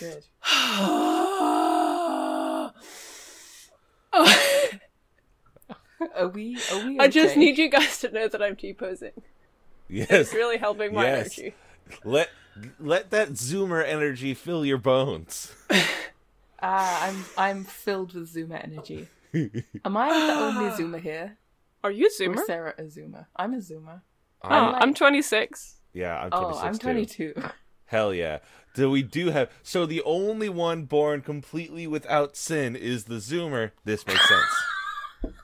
Good. Are we? Are we? I just need you guys to know that I'm T posing. Yes. It's really helping my Yes. energy. Let let that zoomer energy fill your bones. Ah, I'm I'm filled with Zoomer energy. Am I the only Zoomer here? Are you a Or Zoomer? is Sarah a Zoomer? I'm a Zoomer. Oh, I'm- like- I'm 26. yeah, I'm 26. Oh, 26 I'm too. 22. Hell yeah. So we do have so the only one born completely without sin is the zoomer. This makes sense.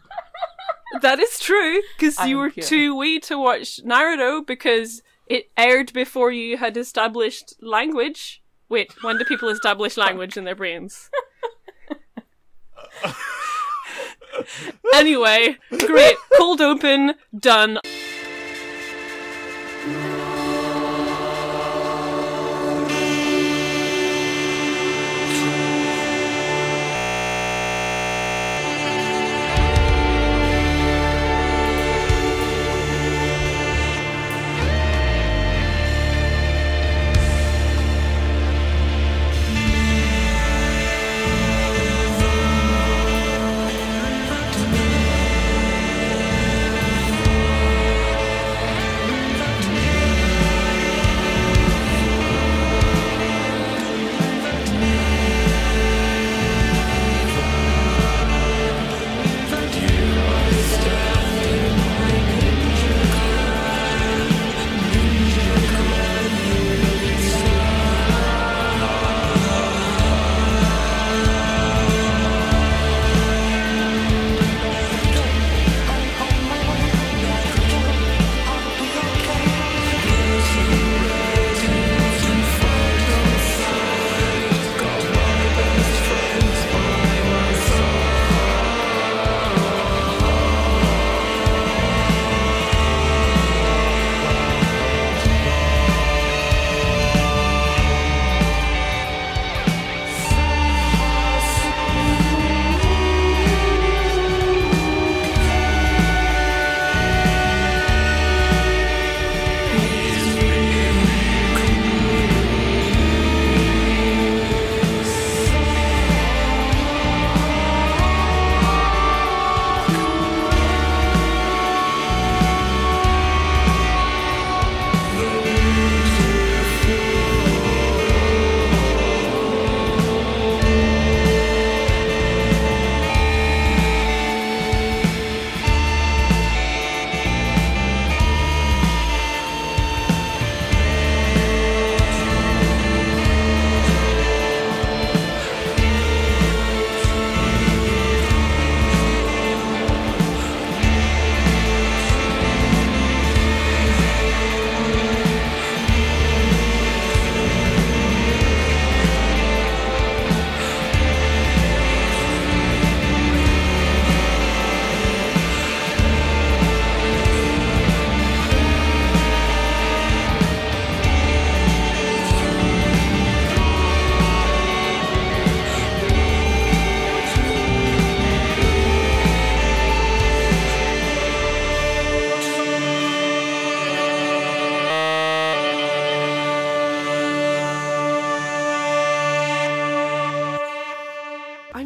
That is true, because you were pure. too wee to watch Naruto because it aired before you had established language. Wait, when do people establish language in their brains? anyway, great. Cold open, done.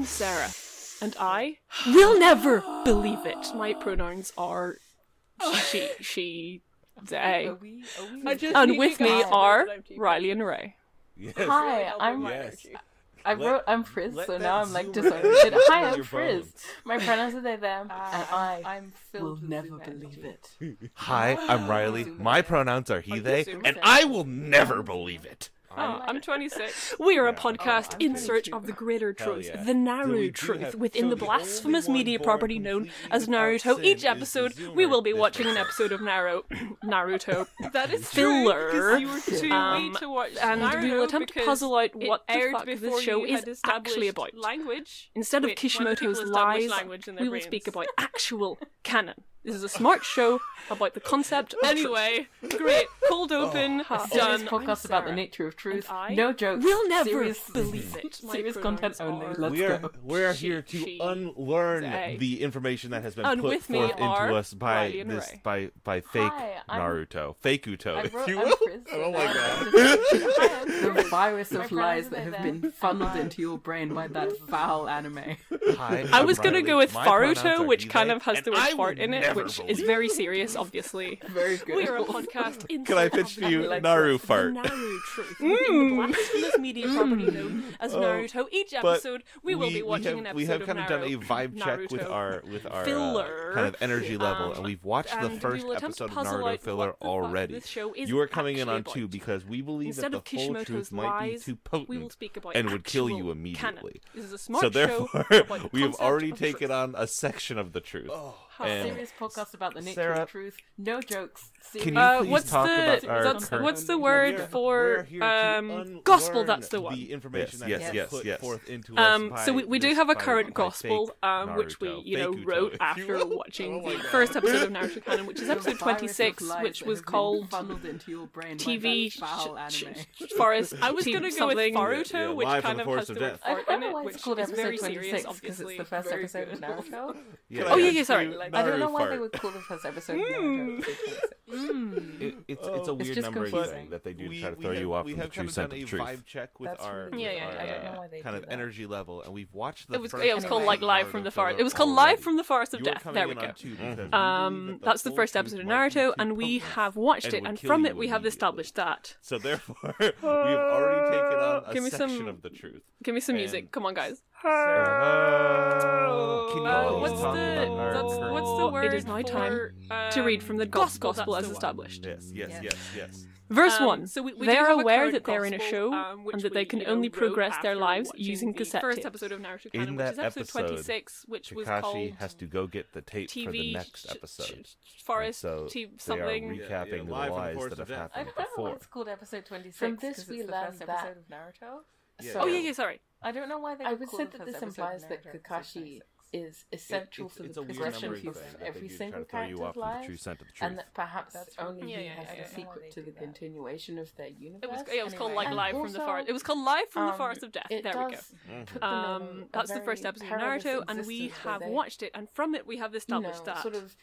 I'm Sarah, and I will never believe it. My pronouns are she, she, they. Are we? Are we? I just okay. and with me are Riley and Ray. Yes. Hi, I'm. Yes. I Let- wrote I'm Frizz, let so that now I'm like zoomer disoriented. energy Hi, I'm your Frizz. bones. My pronouns are they them, and I I'm will will never Zoomer believe energy. it. Hi, I'm Riley. My pronouns are he, they, and I will never believe it. Oh, I'm 26. We are a podcast Oh, in search of the greater truth, yeah. the So we narrow do truth within so the the blasphemous media property known as Naruto. Each episode, we will be watching an episode of Naruto. Naruto. That is Filler. true, 'cause you were too Um, to watch and Naruto we will attempt to puzzle out what the fuck this show is actually about. Language. Instead of Wait, when Kishimoto's lies, language in their we will brains? speak about actual canon. This is a smart show about the concept. Anyway, great. Cold oh, open. Oh, done. podcast about the nature of truth. No jokes. We'll never serious, believe it. Serious content only. Let's we are, go. We are here to she, unlearn the information that has been and put forth into us by this by by fake Hi, Naruto, fake Uto, if you will. Oh my god. the virus of lies that have been funneled into your brain by that foul anime. Hi, I was gonna go with Faruto, which kind of has the word fart in it never which believe. is very serious, obviously. very good. We are a podcast. in Can I pitch to you Naruto? Naru fart? Naru truth. Mm. blasphemous media mm. property known as oh, Naruto. Each episode, we, we will be watching have, an episode. We have kind of, of done a vibe check with our with our uh, kind of energy level, um, and we've watched and the first episode of Naruto filler already. you are coming in on two because we believe Instead that the whole truth lies, might be too potent and would kill you immediately. so therefore, we have already taken on a section of the truth serious podcast about the nature Sarah, of truth. No jokes. Can you uh, please what's talk the, about our that's, current... What's the word we're, for um, gospel? That's the one. The information yes, that yes, yes, put yes. forth into um, us. So we, we do have a current gospel, um, which we you know Fake wrote after watching oh the first episode of Naruto Canon, which is episode twenty six, which was called TV Forest. I was going to go with Naruto, which kind of has the word fart in it, which is very serious, obviously. It's the first episode of Naruto. Oh yeah, yeah. Sorry, I don't know why they would call the first episode. Mm it's oh, it's a oh. weird it's numbering thing that they do we, to try to throw have, you off we from have the true scent of truth. vibe check with That's our, really yeah, yeah, yeah, our uh, kind of that. energy level, and we've watched the. It was, first yeah, it was called like live from the forest. It was called live from the forest of death. There we go. Mm-hmm. Um, that's the first episode of Naruto, and we have watched it, and from it we have established that. So therefore, we have already taken on a give me section some, of the truth. Give me some music. Come on, guys. Oh, what's the word? It is my time to read from the gospel, gospel as established. Yes yes, yes, yes. Verse um, 1. So we, we they are aware that gospel, they're in a show um, and that they can you only progress their lives using cassette tapes. Episode of Naruto Canon, in that episode, 26, which Kakashi was called has to go get the tape TV for the next episode. Sh- sh- forest so t- something. They are recapping yeah, yeah, the lies that have happened I don't know it's called episode 26 From this we learned that. episode of Naruto. Yeah. So, oh, yeah, yeah, sorry. I don't know why they I would say that this implies that Kakashi is essential it, for the progression of thing. every single character's life, and that perhaps That's only yeah, he yeah, has yeah, the secret to the continuation of their universe. It was, it was anyway. called like Life from the Forest. It was called Life from um, the Forest of Death. There we go. Um, that's the first episode of Naruto, and we have they, watched it, and from it we have established you know, that sort of.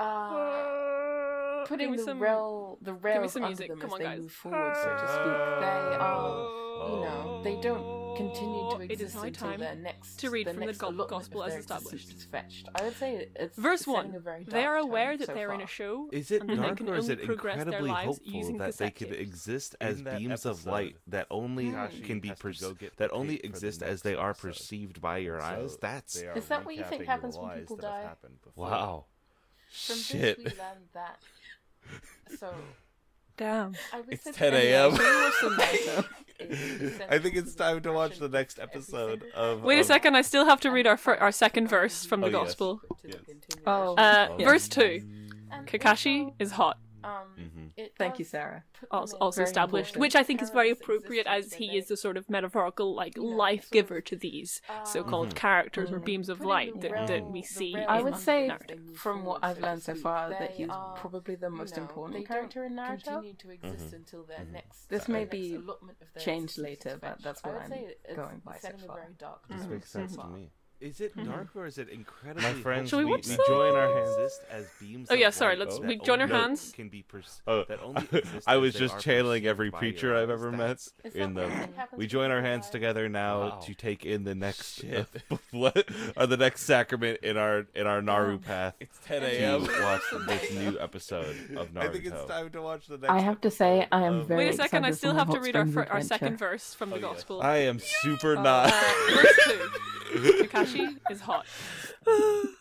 Uh, ah, putting the some, rail, the rails under music. them Come as on, they guys. move forward, so to speak. They are, you know, they don't continue to exist it is high time next, to read from the go- gospel as established. Fetched. I would say it's verse one. They are aware that so they are in a show. Is it dark or is it incredibly hopeful that they could exist as beams episode, of light that only can be perceived that only exist the as they are episode. perceived by your so eyes? That's is that what you think happens when people die? Wow. From Shit. this we that so Damn. It's 10 a.m. I think it's time to watch the next episode of. Um, Wait a second, I still have to read our fir- our second verse from the oh, Gospel. Yes. Uh, oh, uh, yeah. verse two. Um, Kakashi is hot. Mm-hmm. Um, mm-hmm. Thank you, Sarah. Also, also established, which I think is very appropriate as he is the sort of metaphorical, like life giver to these uh, so-called mm-hmm. characters or beams of light that, that we see. I would say, from what I've learned so far, that he's probably the most you know, important character in Naruto. Mm-hmm. mm-hmm. Next, this may be changed later, but that's what I'm going by so far. This makes sense to me. Is it mm-hmm. dark or is it incredibly? My friends, Shall we, we, watch we join our hands as beams. Oh yeah, sorry. Let's we join our hands. Can be pers- oh, I was just channeling every preacher I've ever met. In the we join our hands together now wow. to take in the next or the next sacrament in our in our Naru path. It's 10 a.m. Watch this new episode of Naruto. I think it's time to watch the next. I have to say, I am very. Wait a second! I still have to read our, our second verse from the oh, gospel. I am super not. Uh, Kakashi is hot,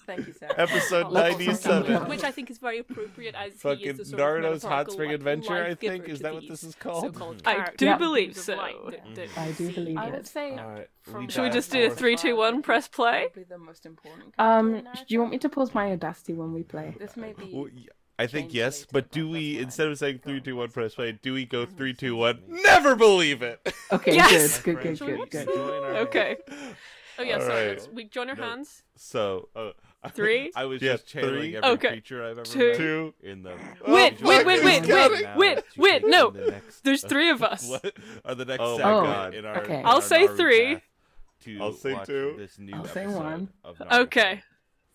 Thank you, Sarah. Episode 97. which I think is very appropriate as he Fucking is the sort of Naruto's Hot Spring like, Adventure, I think. Is that what this is called? I do in believe so. light that- that- I do believe I it. would say. Alright, from we Should we just do a three, two, one, press play? The most important. Um, do you want me to pause my audacity when we play? This may be. Well, y- I think yes, but but do we instead of saying three, Go two, on, one, press press play? Do we go three, two, one? Never believe it. Okay, Yes! good, good, good, good, good. Join our- Okay. Oh yeah, sorry. Alright. let's- We join our No. hands. So, uh, Three? I was Yeah, just channeling three. every Okay. creature I've ever Two. met Two. in the. Wait, Oh, wait, fuck, wait, he's wait, got wait, it wait, wait, no. the next- There's three of us. What are the next Oh segment my God. in our? Okay. in I'll our say Naruto three. path To I'll say watch two. This new I'll say episode one. Of Naruto. Okay. I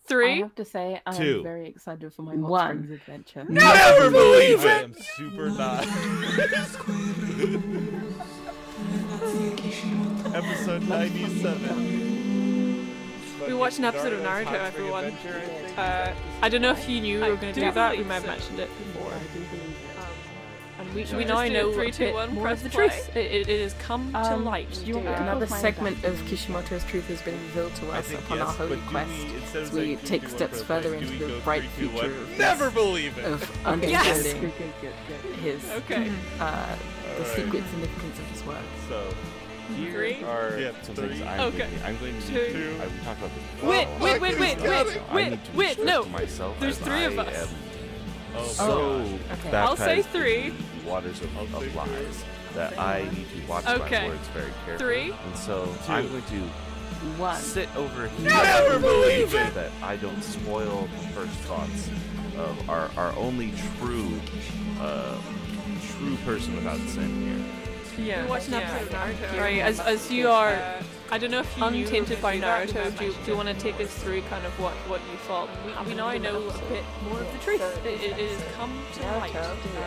Three? have to say, I'm very excited for my Hot One. Springs adventure. Never believe it. I am super not. Episode 97. We watched an episode of Naruto, everyone. Uh, I don't know if you knew we were going to do that. We might have mentioned it before. Um, and we, Shall we we now just know do a three, bit two, more one, of the truth. It, it, it has come to Um, light. you want another segment of Kishimoto's truth has been revealed to us upon yes, our holy quest. we, as we saying take two, two, steps further into the bright three, two, future of Never believe it. of understanding good. his Okay. uh, the Alright. secret significance of his work. So Three? are Yeah, some three. things I'm Okay. going I'm going to Two. need to. I, we talked about this. before. Wait, wait, wait, wait, wait, it. Wait, wait, no. Myself There's as three of I us. am Oh, so Okay. I'll say three. waters of, I'll of say lies that I need to watch Okay. my words very carefully. Three. And so I'm going to One. sit over here. Never believe it. that I don't spoil the first thoughts of our, our only true uh, true person without sin here. Yeah. We watched an episode of Naruto. Right, as, as you are, I don't know if you knew Untainted by by Naruto, do, you- do you want to take us through kind of what, what you thought? We, we now know a bit more of the truth. It, it, it has come to light.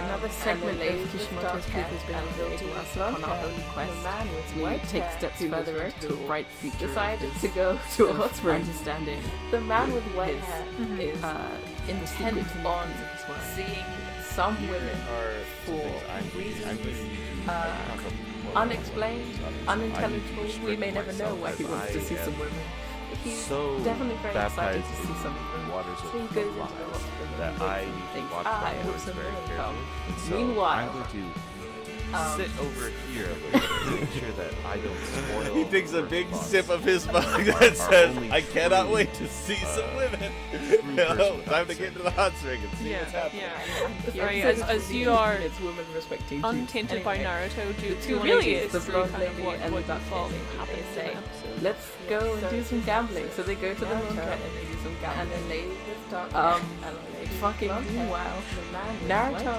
Another segment of Kishimoto's truth has been revealed to us on our holy quest. as We take steps further into the bright future. Decided to go to a hot spring. Understanding The man with white hair is uh, in the secret on significance of his seeing some women Are some For things I'm going to, I'm going to need to uh, talk about more. unexplained, I need to unintelligible. We may never know why he wants to see some women. He's so definitely very excited to see some waters So he goes into the hospital that I need to "Ah, watch I my words very carefully. come." And so Meanwhile, I'm going to um, sit over here a little bit to make sure that I don't spoil. He takes a big thoughts sip of his mug that says, I cannot true, wait to see some uh, women. person Oh, time to get into the hot spring and see what's happening. yeah. Right, as, as you are it's women respecting truth. untainted by Naruto, do, the do two you want to the blonde kind of lady what, and what the you thought dark lady, happened they in say. Let's go and do some gambling. So they go to the Mooncat and they do some gambling. And then they um, fucking meanwhile, Naruto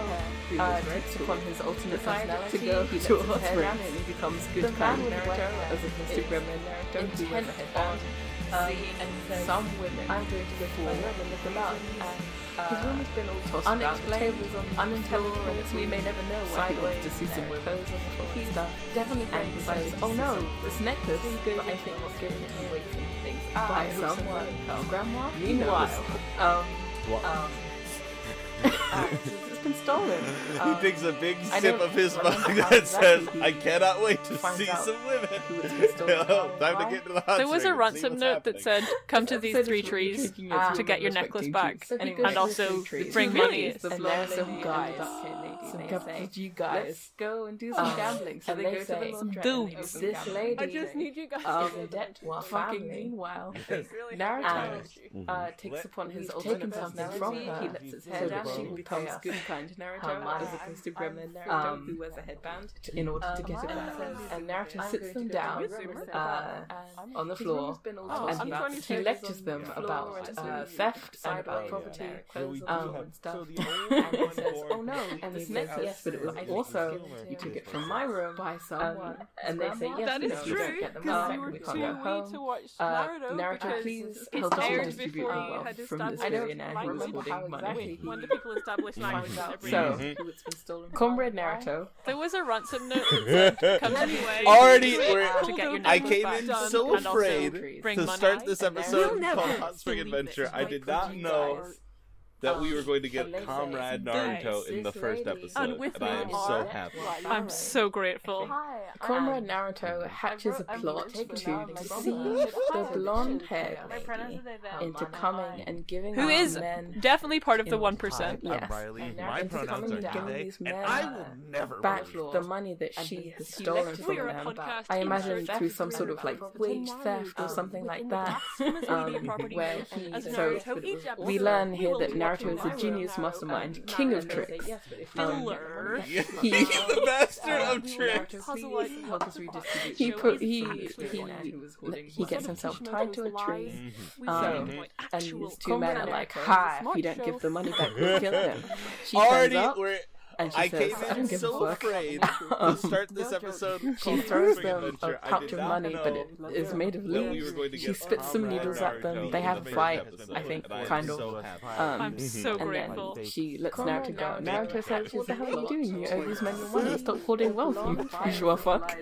uh, takes upon his ultimate personality to go to a hot spring and he becomes good kind of Naruto as opposed to Gremlin Naruto who wears a headband. Um, and some women I'm going to go for and look them out. And, his room has been all tossed unexplained, unintelligible. We may never know why he wants to see some women. He's definitely and he says, "Oh no, this necklace." But I think was given to me from things by someone. Grandma. Meanwhile, um, um, yeah. it's been stolen. He Um, takes a big sip of his mug how that exactly says, I cannot wait to see some women. who it's been stolen Oh, time to get into the hot There was a spring and see ransom what's note that said, "Come to these three trees taking to get your necklace back, truth. Anyway, and also bring money." ladies, the And blonde there's some guys, and the lady, some they of you guys. Let's go and do some Um, gambling. So and they, they go to the Some laundrette and dudes. they open This gambling. lady you guys um, is debt to fucking meanwhile, Naruto Mhm. uh, takes upon his he's ultimate personality. He lets his So hair down. she She becomes good kind Naruto how as opposed to Gremlin Naruto Um, who wears a headband in order to Um, get a back. And Naruto sits them down to the room, uh, on the floor Oh, and he, he lectures them about uh, theft and about property. So we do Um, and stuff. so the And he says, "Oh no, and this is necklace, yes, but it was also you took it from my room by um, someone. and they say yes, That you is know, you true, don't get them because back. you were we too can't wee to watch Uh, Naruto, Naruto, because please help us aired distribute before the you wealth had from this established billionaire who was language. holding money. Wait, when do people establish language in their brains? So, it's been stolen. Comrade Naruto, There was a ransom note that said, "Come anyway." Already, to we're- to get your I came in done, so afraid to start this episode called Hot Spring Adventure. I did not you know guys. that we Um, were going to get and they say, Comrade Guys, Naruto in the first episode, And with and I am me so happy. I'm so grateful. Comrade Naruto hatches a plot to deceive the blonde-haired lady into coming and giving who is these is men definitely part of the one Yes. I'm Riley. And My pronouns are they, these and men I will never back believe the money that she has stolen from We're them. I imagine through some sort of like wage theft or something like that. Um, where he, so we learn here that Naruto is a genius mastermind, king of tricks. Um, Filler. Yeah. He- the master of tricks. He put he he he gets himself tied to a tree. Mm-hmm. Um, mm-hmm. and actual these two men are like, It's a "Ha! If smart you don't give the money back, we'll kill him." She Already, turns up we're, and she I says, came "I don't in give so afraid to start this episode. She throws them a Adventure. I pouch of money, but it know is made of that we leaves. She spits some needles at them. They have a fight, I think, and kind of. so. Um, I'm so and grateful. then she lets Naruto go. Naruto says, "What the hell are you doing? You owe these men your money. Stop hoarding wealth, you usual fuck."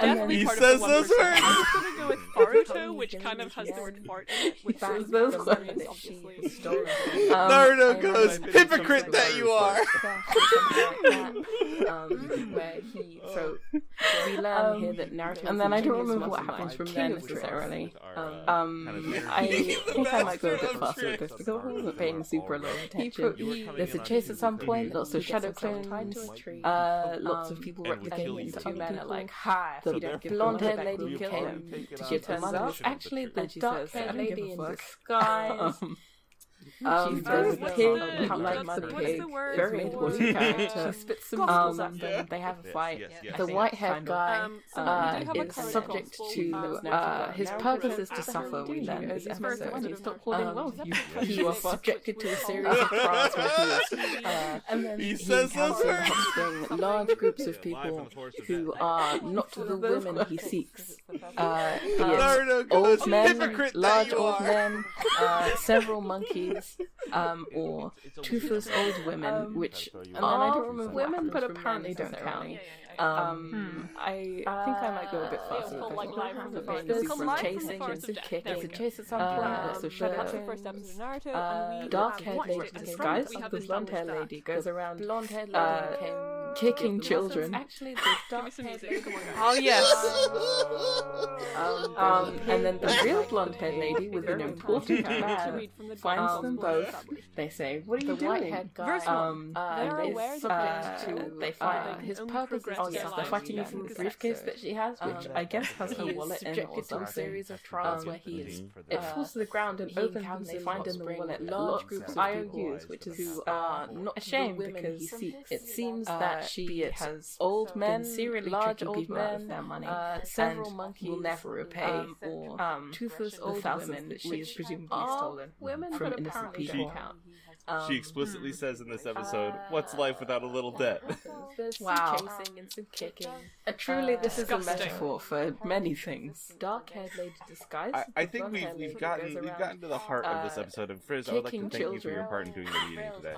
Definitely He says of the those 1%. words. I was gonna go with Faruto, which kind of has the word fart in it, which Those- is those from words. Obviously. Naruto goes, remember hypocrite that you are. um, where he so we learn here that Naruto and then I don't remember what happens from there necessarily. Um, I think I might go a bit faster with this because I wasn't paying super low attention. There's a chase at some point, lots of shadow clones, uh, lots of people And we kill replicating you. into other people. like, hi. The if you don't give blonde-haired lady back, who we'll kill came him. to She get turns turns up, up. Actually, the and she says, dark-haired lady in fuck." disguise. She Um, there's a pig the- who what's likes the- the what's the pig. word Very important character. She spits some Um, gospels at them. They have a fight. yes, yes. The Yes. white-haired guy Um, so uh, do have a is subject gospel, to um, uh, his purpose is to suffer. We learn this episode. Naruto Stop Naruto Um, wealth. You- Naruto He was subjected to a Naruto series of trials where he was uh, and then He he, says those encounters words. hosting large groups of people on the horse of who are not the women he seeks. Uh, be it Naruto goes, old men, large old men, uh, several monkeys, um, or toothless old women, which and then are don't remember what women, but apparently don't count. Yeah, yeah, yeah. Um, I think I might go a bit Uh, faster. it's called, like, this. Live from the There's Forest. there's some Live from the chasing, there's some Death. kicking, there's a chase at some Um, point, lots of so that's the first episode of Naruto, Uh, dark-haired lady it. And disguised we the blonde-haired lady goes around Blonde-haired uh, lady came kicking children. Actually, this some dark-haired music. Oh yes. Um, um, and then the real blonde-haired lady with an important To man the finds Gospel them both. They say, "What are The you doing?" white-haired guy. Um, Uh, They're and they, aware uh, to, they they uh, find his can only purpose oh yes, they're fighting in over the this briefcase that she has, which Um, I guess has her wallet in or a something. series of trials Um, where he is. It uh, falls to the ground and opens encounters and they find in the wallet large groups of of IOUs, which is who uh, are not a a shame shame because because see, it seems uh, that she be it has old been men, serially large old people out of men, their money, uh, several and monkeys, will never repay um, or um, toothless old women that she she has presumably stolen women, from innocent people. count. Um, She explicitly says in this episode, "What's life without a little debt?" There's Wow. some chasing and some kicking. uh, truly, Uh, this is a disgusting. metaphor for many things. Dark-haired lady disguised. I, I think we've we've gotten we've around, gotten to the heart of this uh, episode. And Frizz, I would like to kicking thank you for your part in doing the editing today.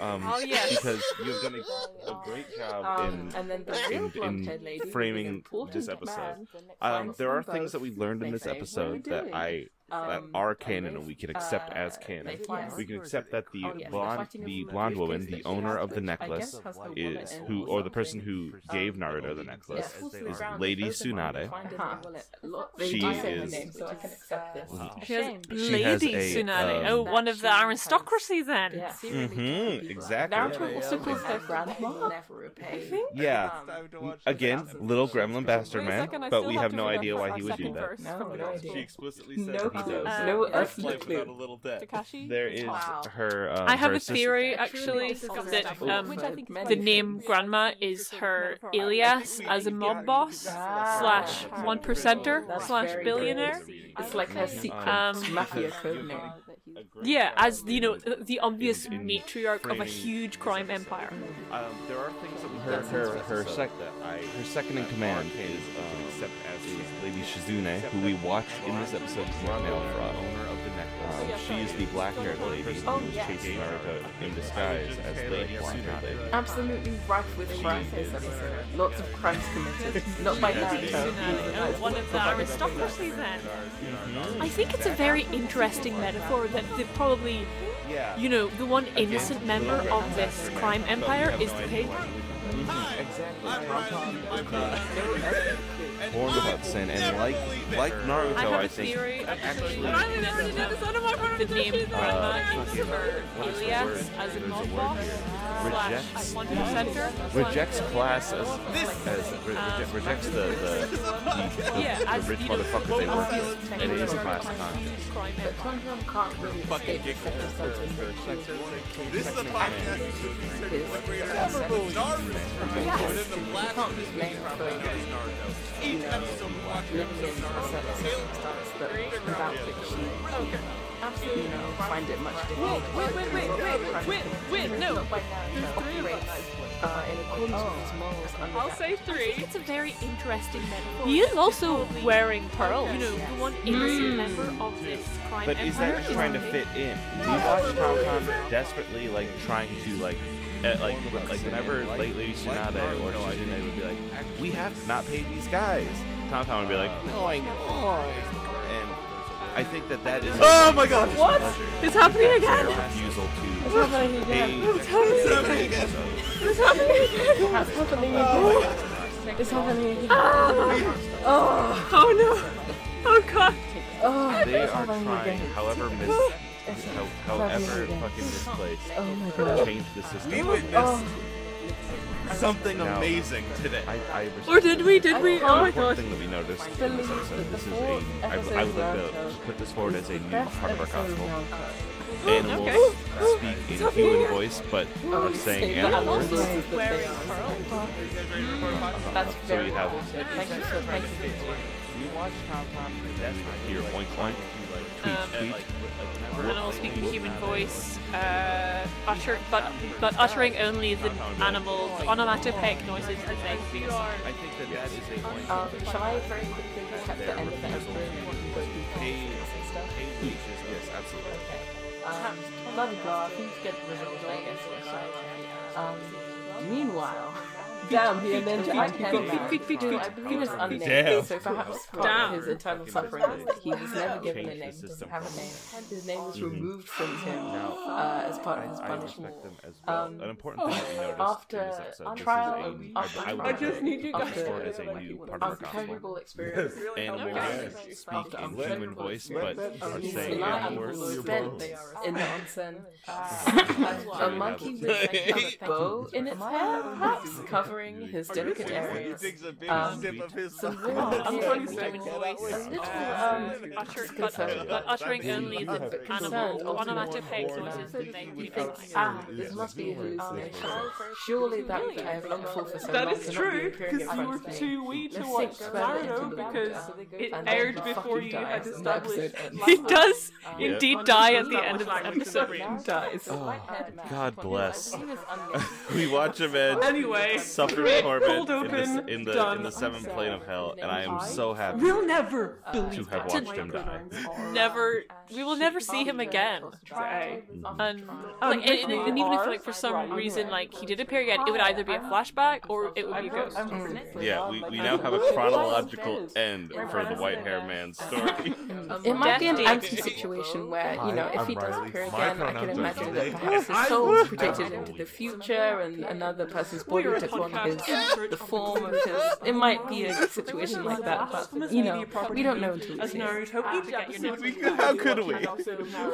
Um, Oh, yes. because you've done a, a great job Um, in and then the real in- blonde-haired in lady framing this episode. Um, there are things that we learned in this say, "What are you episode that? I that Um, are canon and we can accept uh, as canon. find- We can accept that the yes, blonde the blonde woman, the owner of the which I guess necklace, has her wallet is who or or the person who gave Naruto the necklace falls is Lady opens Tsunade. find in the wallet lot- They She do say her is- name, so I can accept this. She has She has Lady a, Tsunade. um, oh, one of the aristocracy then. Yeah. Mm-hmm, exactly. Naruto also calls her grandma. Never repay. Yeah. Um, Again, little gremlin bastard man, but we have have no idea why he would do that. No, no She explicitly said he clue. does. No Uh, earthly Life without a little debt. Takashi? There is Wow. her. Um, I have her a assistant- theory actually that um, Which I think the name grandma is her alias as a mob boss slash one percenter slash billionaire. It's like her secret Um, mafia code name. Yeah, as you know, in- the obvious in- in matriarch of a huge crime empire. Um, there are things that we her her her, sec- I, her second in command is um, Shizune, who we watch in this episode as male fraud. Owner of the necklace. Um, she is the black-haired lady who Oh, was yes. chasing Naruto in disguise as Lady Tsunade. Absolutely rife with crime this episode. Lots of crimes committed. Not by Naruto. Tsunade. Oh, one of the aristocracy then. I think it's a very interesting metaphor that the probably, you know, the one innocent member of this crime empire is the pig. Mhm, Warned about sin, and like like Naruto, I have I a think theory, actually. actually- I already did this. I don't want to the name Grandma is fucking- for what's the Ilias word? as a There's a mob word boss here. slash Rejects- one percenter. rejects class as, as re- reje- rejects the the, the, Yeah, the as rich you know, motherfuckers they work as with. It is class conscious. crime But Tonton can't really escape the fact that something This is a podcast. his can't be blamed for you know, living in a certain circumstance that without which she absolutely you know, find it much difficult. Wait, wait, wait, wait, wait, wait, no. Not by now, he uh, in accordance with his morals I'll say three. It's a very interesting metaphor. He is also wearing pearls. you know, the one innocent member of this crime But is empire that trying to fit in? We watch Tonton desperately like trying to like. Uh, like, like whenever late Lady Tsunade or Shizune would be like, we have to not pay these guys. Tonton would be like, no, I know. And I think that that is. Oh my god! What? It's happening again. refusal to happening pay. It's happening Happening again. It's happening again. It's happening again. It's happening again. Oh, Oh no. Oh god. oh, They are happening trying, however mis, It's how, however happening again. fucking misplaced, Oh my to god. change the system. We witnessed Oh, something Now- amazing today. I, I respect Or did we? Did we? Oh my god. thing that we noticed in this episode, this is fourth a, I, would like to put this forward as a new part of our episode of gospel. Naruto. Animals speak in human voice, but Oh, are you saying animal animals words. is that they are. Uh, That's So very we have- Thank you so thank you. We watch Tom Tom here, point point, tweet, Um, tweet. Animal speaking human voice, uh, utter, but but uttering only the animal onomatopoeic noises that they do. I think that that is a point. Um, shall I very quickly recap the end of the episode? Pay, pay wages. Yes, absolutely. Um, blah blah blah. Things get resolved, I guess. So, um, meanwhile, damn, he and then I can Dude, I believe it's unnamed. So perhaps part of his eternal suffering is that he was never given a name. Doesn't have a name. His name was Mhm. removed from him uh, as part of his punishment. respect them as well. Um, An important thing that we noticed after in this episode. This trial, is a, after I, I, would trial, need you guys this to- as a new part of our gospel. unpleasurable experience. Animals Yes. speak After in human voice, but experience. are saying life words. spent in the onsen. A monkey with a bow in its hair, perhaps covering his delicate He areas. a big Um, sip of his Some sauce. real Uttering human human voice, a little um, but, but uttering only the animal concerned, onomatopoeic ultimately. noises that they He do. thinks, ah, this must be a hallucination. Surely that which I have longed for for so That long is cannot be true, because you were too wee to watch sink Naruto because it aired before you had established. episode. He does indeed die at the end of the episode. language dies. God bless. He was unnamed. We watch a man Anyway, suffer Cold torment in the, in the done. in the seventh plane of hell, and I am so happy we'll never uh, To believe have that. watched him die. Never, we will never see him again. Say. And like, and, and, and even if like for some reason like he did appear again, it would either be a flashback or it would be a ghost. Yeah, we, we now have a chronological end for the white hair man's story. It might be an Death anti situation where, you know, if he does appear again, I can imagine that perhaps his soul is projected into the future and another person's body We're took on his the form of his. It might be a situation like that, but you know, we don't know until we As see. it. Naruto, each episode We could, how could we?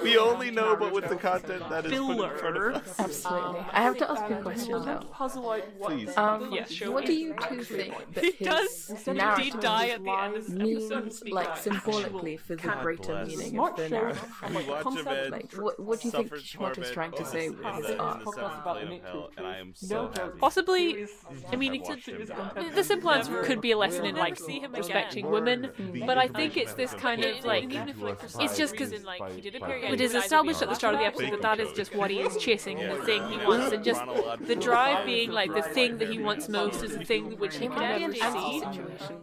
We only know but with the content that is put in front of us. Absolutely. I have to ask you a question though. puzzle out what Please. Um, Yeah, sure. what do you two think that he his does indeed narrative die at the end of the episode. means, like symbolically, for the greater bless. meaning of the narrative? We watch Like, what, what do you think suffer Kishimoto's torment trying to say in with his art? seventh plane of hell, and I am so happy. Possibly, I mean, I've it's watched him the simple answer could be a lesson in like respecting women, but I think it's this kind of like it's just because it is established at the start of the episode that that is just what he is chasing and the thing he wants, and just the drive being like the thing that he wants most is the thing which he can never see.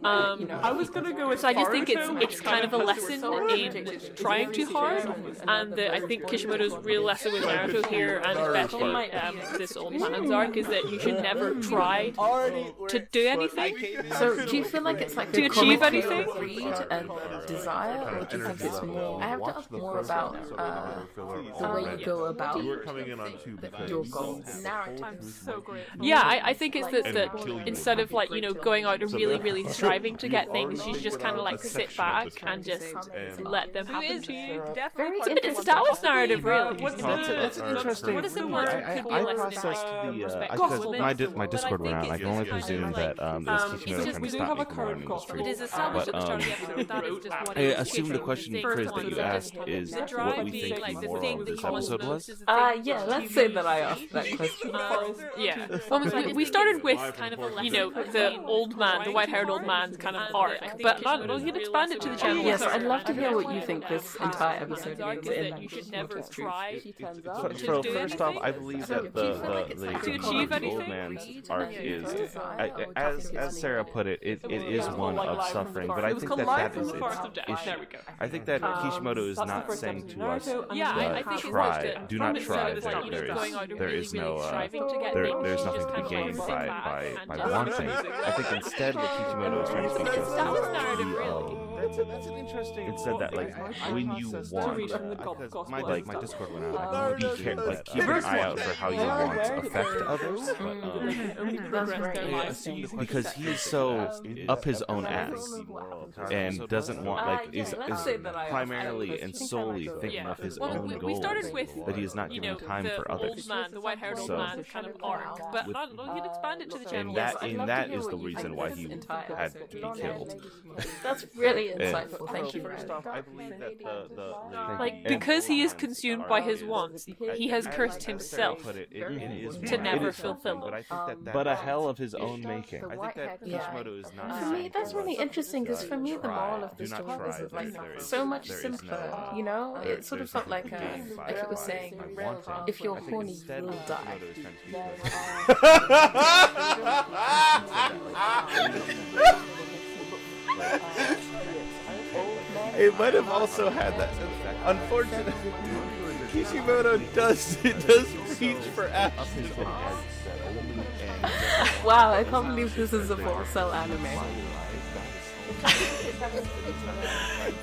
Um, I was gonna go with so I just think it's it's kind of a lesson in trying too hard, and that I think Kishimoto's real lesson with Naruto here, and especially um, this old man's arc, is that you should never try try to do anything. So do you feel like it's like To achieve comic anything? read and desire, or do you think it's more? I have to ask more about uh, the way you go about We're coming in on two because your goals. I'm so great. Yeah, I, I think it's that, that instead of like you know going out and really really striving to get things, you just kind of like sit back and just let them happen to you. Definitely. It's a bit of Star Wars narrative, really. What's That's, that's an interesting. What is it I, one I, could I processed the uh, respect because compliments, my di- my but Discord I went think. I can only just presume like, that um, this um, Kishimoto it's trying just to we do stop have me a from current running the It is established But, at the start of um, the episode that is just what I assume the question, Thing Chris, that you asked is the what drive we being think like the the moral thing of that this episode was. the Uh, yeah, let's say that I asked that question. Um, yeah. Well, we, we started with kind of a, you know the old man, the white-haired old man's kind of arc, but not, well, you can expand it to the channel. Yes, I'd love to hear what you think this entire episode arc means is in that you should never Kishimoto's So, to so do first off. I believe that do the like the, it's the, like To the achieve old man's arc and is, desire, I, as as Sarah put it, it, it is one of suffering. But I think that that is that in is the Forest of its Death. There we issue. go. I think that Kishimoto is not saying to us, Yeah, I, I uh, think it's try, that do not try. side, it's like, you know, There going is out and there really, is no uh, striving to get there there's nothing to be of gained sit by by by wanting. I think instead what Kishimoto is trying to speak to us That was is narrative, the, really. um, Instead, that like when you want, read from the uh, because my like my. Discord went out. Like, be care- like keep an eye out for how you want to affect others. But, um, only progress their Yeah, lives. because he is so up his own ass and doesn't want like Uh, yeah, is, is that I- primarily and solely thinking of his own we, we goals started with that he is not giving time for others. the white-haired old So- man kind of arc, but With- not, you expand it to the And channel. that and love to that hear is the reason why he entire had episode to be killed. That's really And insightful. Thank you, first off, I believe that the, the Like because he is consumed by his wants, he has cursed himself to never fulfill something, But I think Um, that that but a hell of his own making. I think that. Kishimoto is not. For me, that's really interesting because uh, for me, the moral of the do not story try. was There- like there is- so much there is simpler. no, uh, You know, there- it sort of there's felt nothing like to a, gain by- like it was by- saying, by wanting. if you're I think horny, instead you will what die. It might have also had that. Unfortunately, Kishimoto does it does reach for abstinence. Wow, I can't believe this is a full cell anime.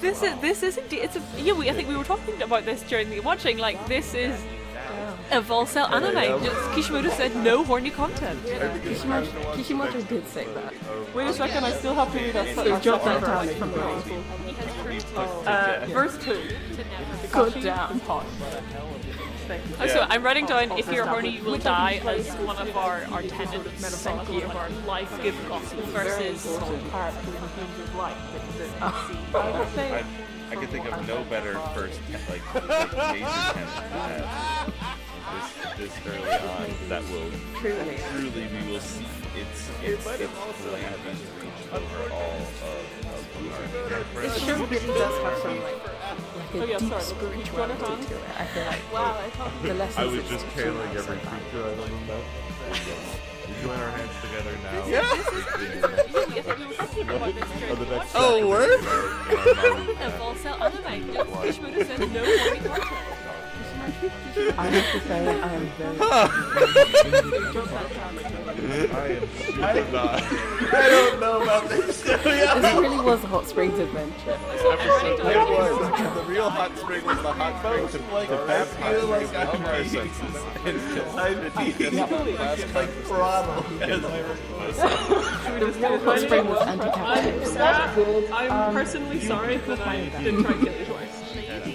this is this is indeed it's a yeah. We, I think we were talking about this during the watching. Like this is a full Volcel anime. Just Kishimoto said no horny content. Kishimoto, Kishimoto did say that. Wait a second, I still have to read that. So drop that down from the Uh, verse 2. Good down. Oh, so I'm writing down if you're horny you will die as one of our, our tenets of our life give gospel versus the themes of life that you see. I, I can think of no better first like, like major tenet this this early on that will Truly. truly we will see its its its calamities reach over all of, of the This show really does have some like, Oh, like a oh, yeah, deep sorry. spirituality to it. I feel like Wow, I thought the lessons. I was it's just teaching channeling are every so creature I don't know. We join our hands together now. yeah, we were talking about this during the watching. Oh, word! I have to say, I am very. I am super not. I don't know about this. This really was a hot springs adventure. It was. The real hot spring was the hot spring to like I feel like I'm Our being, senses. I'm like throttled as I record. The real hot spring was anti-capitalist. I'm personally sorry that I didn't try to kill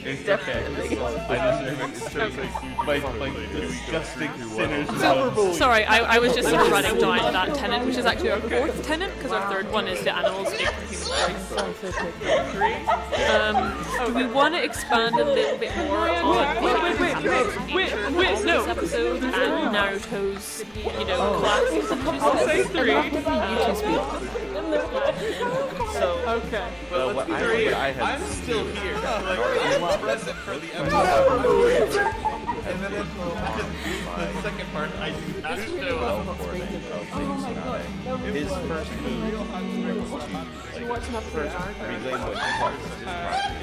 you twice. I deserve it. It's like My, my disgusting sinners. Sorry, I, I was just sort of running down that tenant, which is actually our fourth tenant, because our third one is the animals speak from human voice. Um, do we want to expand a little bit more on Wait, wait, wait, wait, wait, wait, no. this episode and Naruto's, you know, class? I'll say three. So, Okay. but what I- three, what I had I'm still here. Like, I'm present for the episode. and then in the, the second part, I do not show up. His first move was to like, first reclaim what he thought was.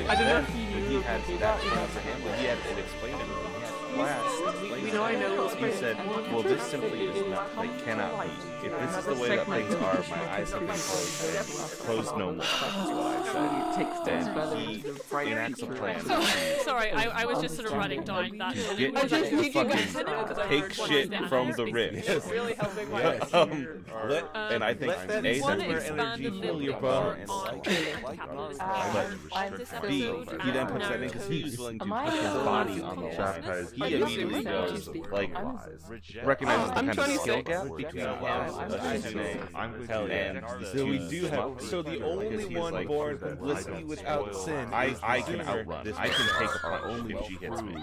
I don't know if But he had that chance to handle. He had to explain it. He had class explained we know I know he said, "Well, this simply is not, like, cannot be. If this is the way that things are, my eyes have been closed, and closed no more." That's what I said. It takes And he than enacts a plan. So, sorry, I, I was just sort of running down that. Get I just the thinking fucking because I take heard shit from the rich. It's really helping my um, let, Um, and I think let that A, One that's where expanded energy the heal your link bone, on and capitalism. but B, he then puts that in because he was willing to Am I put his allowed body to on the line. Baptize He immediately goes, like, I'm- recognizes the I'm kind of skill 26. gap between a I'm Hell yeah. and So we do have. So the only one born complicity without sin. I, I can outrun. I can take a punch only if she hits me.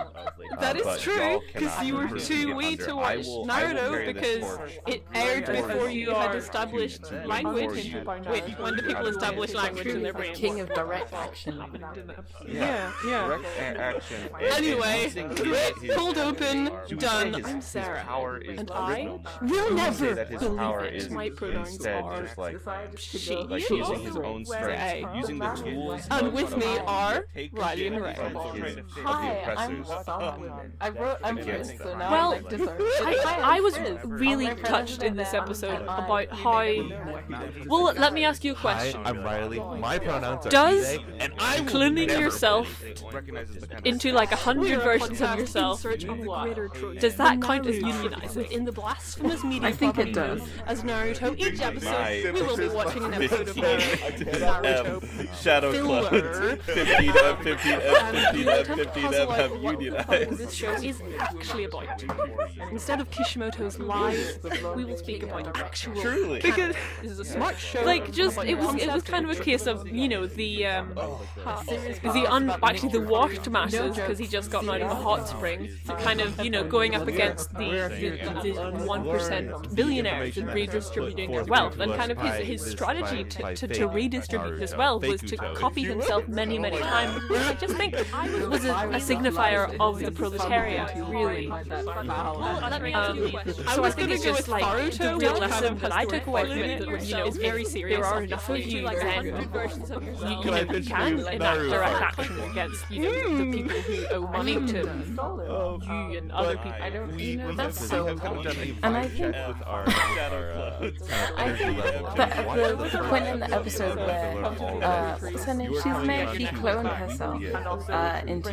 That is but true, y'all because you were too me wee to watch will- I will Naruto because it aired before you had established language. you- Wait, when the people establish language in their brains? King of direct action. Yeah, yeah. Direct action. and- and Anyway, using his- great, his- pulled open, to done. say his- I'm his Sarah, power is and original. I will To never say that his believe power it. is My pronouns instead are just like she. like using his oh, own strength, using the tools. And of- with of- me are take Riley and shit Ray. from his- of the Hi, I'm oppressors. someone. I wrote. I'm Against Frizz, them. so now Well, I like deserve. I, I was really touched in this episode about how. Well, let me ask you a Hi, question. I'm Riley. Oh my pronouns are Does they, and I will cloning never yourself Recognizes the kind of into like a We hundred are a versions of podcast in yourself, search of the greater truth. does that count as Naruto, unionizing? Within the blasphemous media I think it does. As Naruto, each episode My we will be watching an episode of Naruto. M Shadow Filler. Clones 15 M 15 M 15 the M attempt to 15 puzzle have what the fuck unionized. this show is actually about. Instead of Kishimoto's lies, we will speak about actual. Truly. Because This is a smart show. like just it was it was kind of a case of you know the um the un actually the washed masses because he just gotten out of a hot spring kind of you know going up against the the one percent billionaires and redistributing their wealth and kind of his his strategy to, to, to redistribute his wealth was to copy himself many many times which I just think was a, a signifier of the proletariat really. let me ask you a um, question. so I think it's just like Naruto, the real lesson that I took away from it that was, you know, is very serious. there are enough of you, like then hundred versions of you, you know, you can you enact direct action against, you know, the people who owe money to you and other people. I don't. We- You know, that's have so. to- we haven't done any And I vibe think with our, our uh, kind I think level. the, the, the point in the episode where uh, what's her name? She's May. She cloned herself uh, into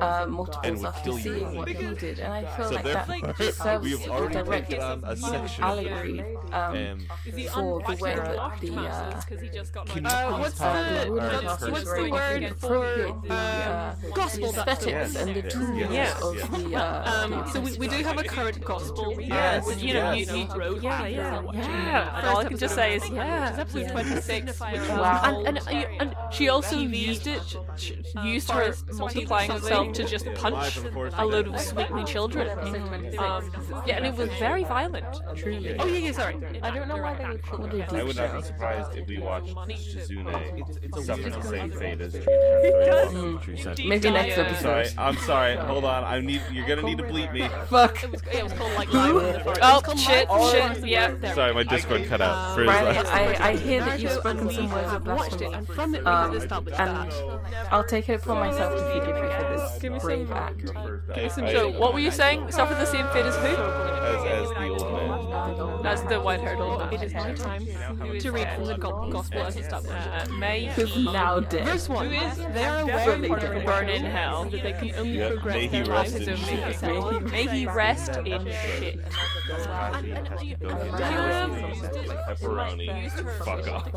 uh, multiples after seeing what he did, and I feel like that serves We've a already direct a section allegory um, um, the for the way unwashed that the uh, because he just got Can out Uh, what's uh, the what's, classes what's were the word for the uh, gospel the aesthetics and the tools Yeah. of the uh, Um, so we, we do have a current gospel. Yes, which, you know, you you, you wrote yeah, after yeah, yeah. And all I can just say is, which is yeah, episode yeah. 26. Wow. And, and, and she also used it, sh- used her multiplying herself to just punch a load of sweetly children. Um, yeah, and it was very violent, truly. Oh yeah, yeah, sorry. I don't know why they would call it a I deep would not be surprised if we watched Shizune suffer the same fate as True Maybe next Sorry, episode. I'm sorry. Hold on. I need. You're gonna need to bleep me. Fuck. It was, yeah, it was called like Live in the Forest. It was Oh called shit, Live shit, yeah. There. Sorry, my Discord cut out. For Riley, I, I hear that you've spoken some words of have watched it, blasphemy. and from it Um, and. I'll take it upon myself to forgive you for Give me this some- brave act. So, what were you saying? Suffer the same fate as who? as, as the old man. That's the white-haired old man. It is my time to read from the gospel as established. Uh, may Who's now dead. Verse one. Who is They are aware definitely part of burn burn in hell. that they can only progress may he rest in shit. May he, may he rest in shit. Pepperoni. Fuck off.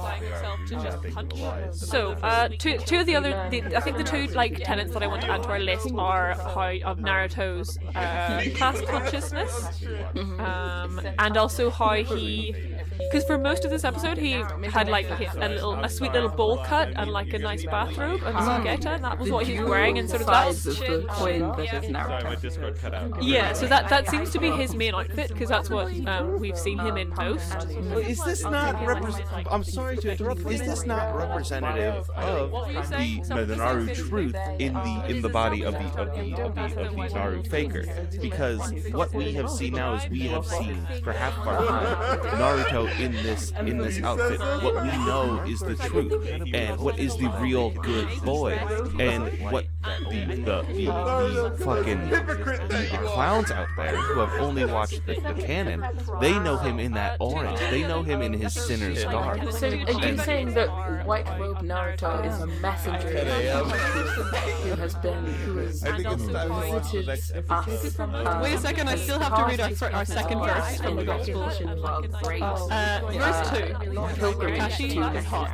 So, uh, two, two of the other, the, I think the two like tenets that I want to add to our list are how of Naruto's uh, class consciousness, um, and also how he, because for most of this episode he had like a little, a sweet little bowl cut and like a nice bathrobe and Sugeta, and that was what he was wearing, and sort of sides that's of the coin that is Sorry, my Naruto. Discord cut out. yeah. So that that seems to be his main outfit because that's what um, we've seen him in post. Well, is this not repres I'm sorry to interrupt. Is this not representative of What were the saying? Naru truth in the in the body of the of the of the, of the Naru faker? Because what we have seen now is we have seen for half of our time Naruto in this in this outfit. What we know is the truth and what is the real good boy and what the, the fucking clowns out there who have only watched the, the canon, they know him in that orange. They know him in his sinner's garb. So are you saying that White Robe Naruto is a messenger who has been who has visited us? uh, Wait a second, I still have to read our, fir- our second verse from the Gospel. Uh, verse 2. Kakashi is hot.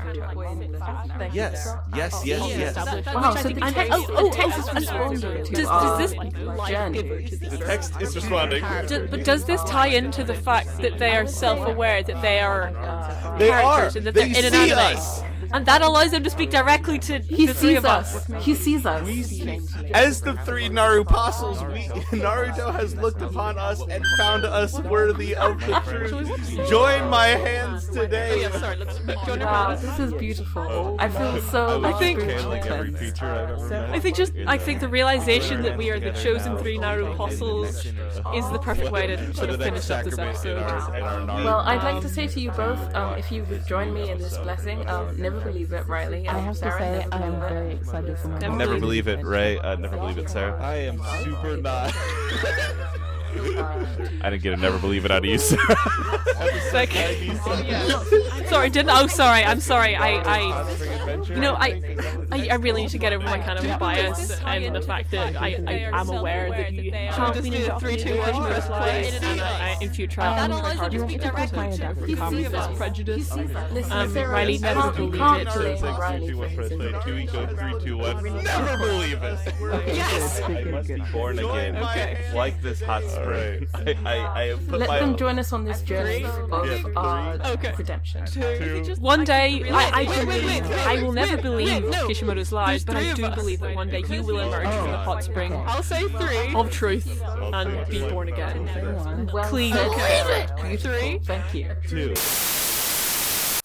Yes, yes, yes, yes. Wow, so the text, oh, oh, text is responding to does- our does this- journey. The text is responding. Do, but does this tie into the fact that they are self-aware that they are uh, They are. characters and that They they're in an see anime? us. And that allows them to speak directly to He the three sees of us. us. He sees us. As the three Naru apostles, we, Naruto has looked upon us and found us worthy of the truth. Join my hands Oh, today. yeah, sorry, let's join Wow, this is beautiful. I feel so I think- spiritually Like every cleansed. teacher I've ever met. I think just I think the realization that we are the chosen three Naru apostles is the perfect way to sort of finish up this episode. Well, I'd like to say to you both, um, if you would join me in this blessing, um, never believe it, Riley. I have to say, never I am very excited for my Never Never believe believe it, Ray. Uh, never believe it, Sarah. I am super not. I didn't get a never believe it out of you, Sarah. Like, sorry, didn't. Oh, sorry. I'm sorry. I, I, you know, I, I, I really need to get over my kind of bias and the fact that I, I am aware that you have Just been do the indoctrinated three, two, in one, Visualist press lies, play. and I, I, in future I'll Um, try hard to you speak have to directly find to out. overcome He sees this us. prejudice. He sees us. Listen, Um, Riley you never can't- you believed can't it. blame Six, two, for one, his press play. indifference. Two, go, three, two, one. Never believe it. Yes! I must be Born again, like this hot spring. I, I, I have put Let my. them join us on this journey of Yeah, our Okay. redemption. Two. One day, I, I wait, wait, believe, wait, I will never wait, believe wait, no. Kishimoto's lies, but I do believe that one day you will emerge from the hot spring I'll say three. of truth and be born again. Well Clean. said, Sarah. Three. Thank you. Two.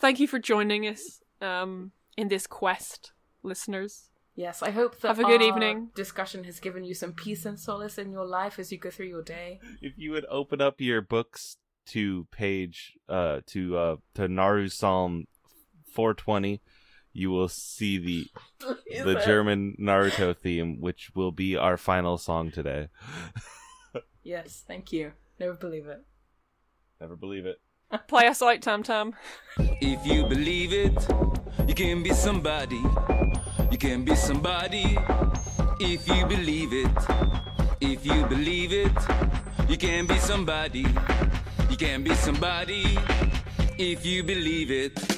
Thank you for joining us um, in this quest, listeners. Yes, I hope that Have a good our evening. discussion has given you some peace and solace in your life as you go through your day. If you would open up your books to page uh to uh to Naru Psalm 420, you will see the the German Naruto theme, which will be our final song today. Yes, thank you. Never believe it. Never believe it. Play us out, Tonton. If you believe it, you can be somebody. You can be somebody. If you believe it, if you believe it, you can be somebody. You can be somebody. If you believe it.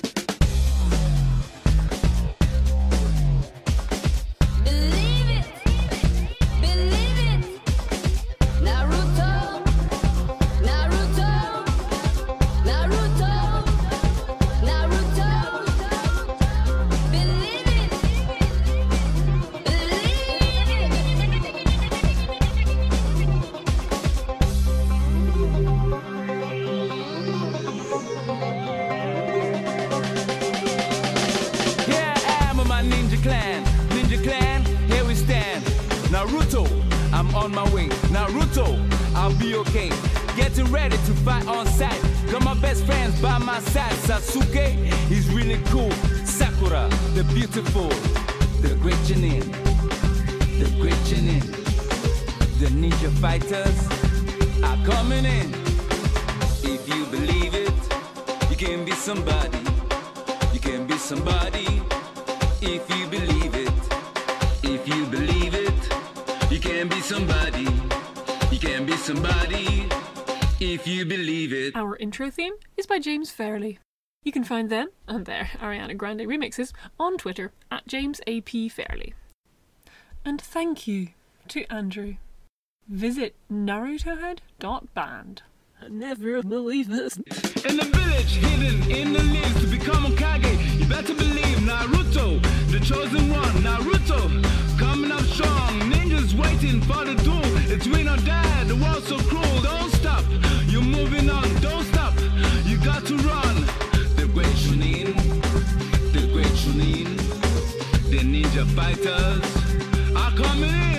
On my way. Naruto, I'll be okay. Getting ready to fight on sight. Got my best friends by my side. Sasuke, he's really cool. Sakura, the beautiful. The great Chunin. The great Chunin. The ninja fighters are coming in. If you believe it, you can be somebody. You can be somebody if you believe somebody. You can be somebody if you believe it. Our intro theme is by James Fairley. You can find them and their Ariana Grande remixes on Twitter at James AP Fairley. And thank you to Andrew. Visit narutohead.band. I never believe this. In the village, hidden in the leaves to become a Kage. You better believe Naruto, the chosen one. Naruto, coming up strong. Ninjas waiting for the duel. It's win or die. The world's so cruel. Don't stop. You're moving on. Don't stop. You got to run. The great Chunin, the great Chunin, the ninja fighters are coming in.